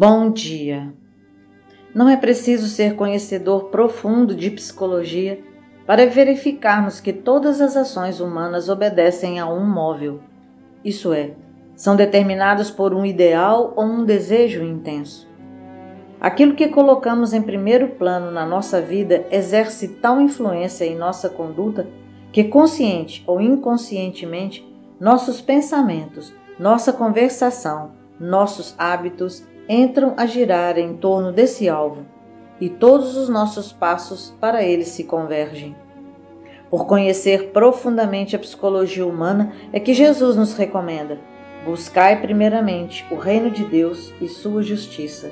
Bom dia! Não é preciso ser conhecedor profundo de psicologia para verificarmos que todas as ações humanas obedecem a um móvel, isso é, são determinados por um ideal ou um desejo intenso. Aquilo que colocamos em primeiro plano na nossa vida exerce tal influência em nossa conduta que, consciente ou inconscientemente, nossos pensamentos, nossa conversação, nossos hábitos entram a girar em torno desse alvo e todos os nossos passos para ele se convergem. Por conhecer profundamente a psicologia humana é que Jesus nos recomenda: buscai primeiramente o reino de Deus e sua justiça.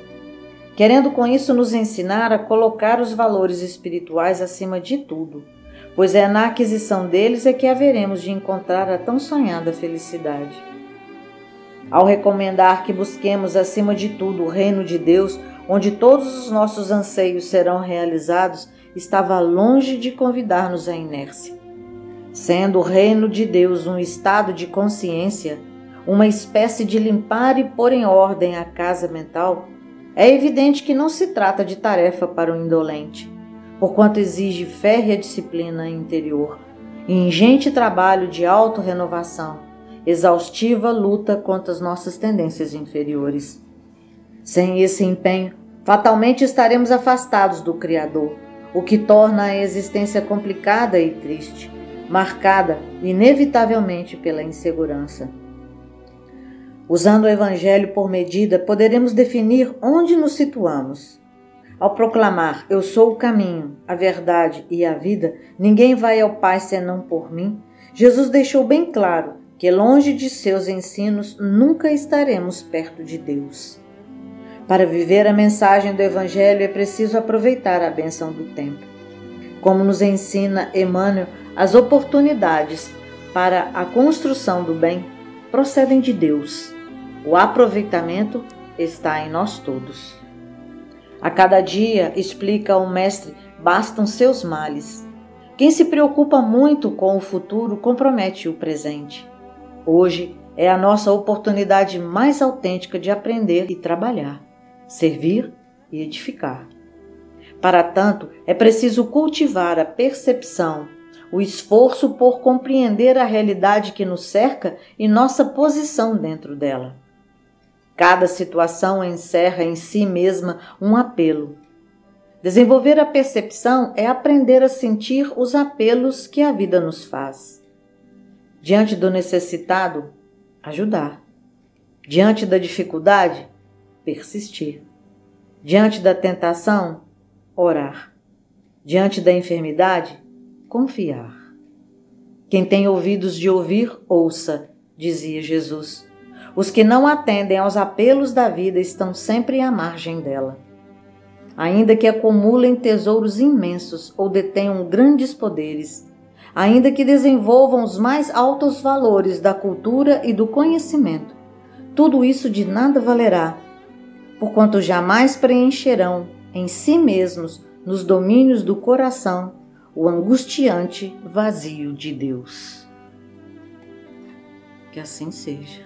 Querendo com isso nos ensinar a colocar os valores espirituais acima de tudo, pois é na aquisição deles é que haveremos de encontrar a tão sonhada felicidade. Ao recomendar que busquemos acima de tudo o reino de Deus, onde todos os nossos anseios serão realizados, estava longe de convidar-nos à inércia. Sendo o reino de Deus um estado de consciência, uma espécie de limpar e pôr em ordem a casa mental, é evidente que não se trata de tarefa para o indolente, porquanto exige férrea disciplina interior e ingente trabalho de autorrenovação exaustiva luta contra as nossas tendências inferiores. Sem esse empenho, fatalmente estaremos afastados do Criador, o que torna a existência complicada e triste, marcada inevitavelmente pela insegurança. Usando o Evangelho por medida, poderemos definir onde nos situamos. Ao proclamar Eu sou o caminho, a verdade e a vida, ninguém vai ao Pai senão por mim, Jesus deixou bem claro que longe de seus ensinos nunca estaremos perto de Deus. Para viver a mensagem do Evangelho é preciso aproveitar a benção do tempo. Como nos ensina Emmanuel, as oportunidades para a construção do bem procedem de Deus. O aproveitamento está em nós todos. A cada dia, explica o Mestre, bastam seus males. Quem se preocupa muito com o futuro compromete o presente. Hoje é a nossa oportunidade mais autêntica de aprender e trabalhar, servir e edificar. Para tanto, é preciso cultivar a percepção, o esforço por compreender a realidade que nos cerca e nossa posição dentro dela. Cada situação encerra em si mesma um apelo. Desenvolver a percepção é aprender a sentir os apelos que a vida nos faz. Diante do necessitado, ajudar. Diante da dificuldade, persistir. Diante da tentação, orar. Diante da enfermidade, confiar. Quem tem ouvidos de ouvir, ouça, dizia Jesus. Os que não atendem aos apelos da vida estão sempre à margem dela. Ainda que acumulem tesouros imensos ou detenham grandes poderes, ainda que desenvolvam os mais altos valores da cultura e do conhecimento. Tudo isso de nada valerá, porquanto jamais preencherão em si mesmos, nos domínios do coração, o angustiante vazio de Deus. Que assim seja.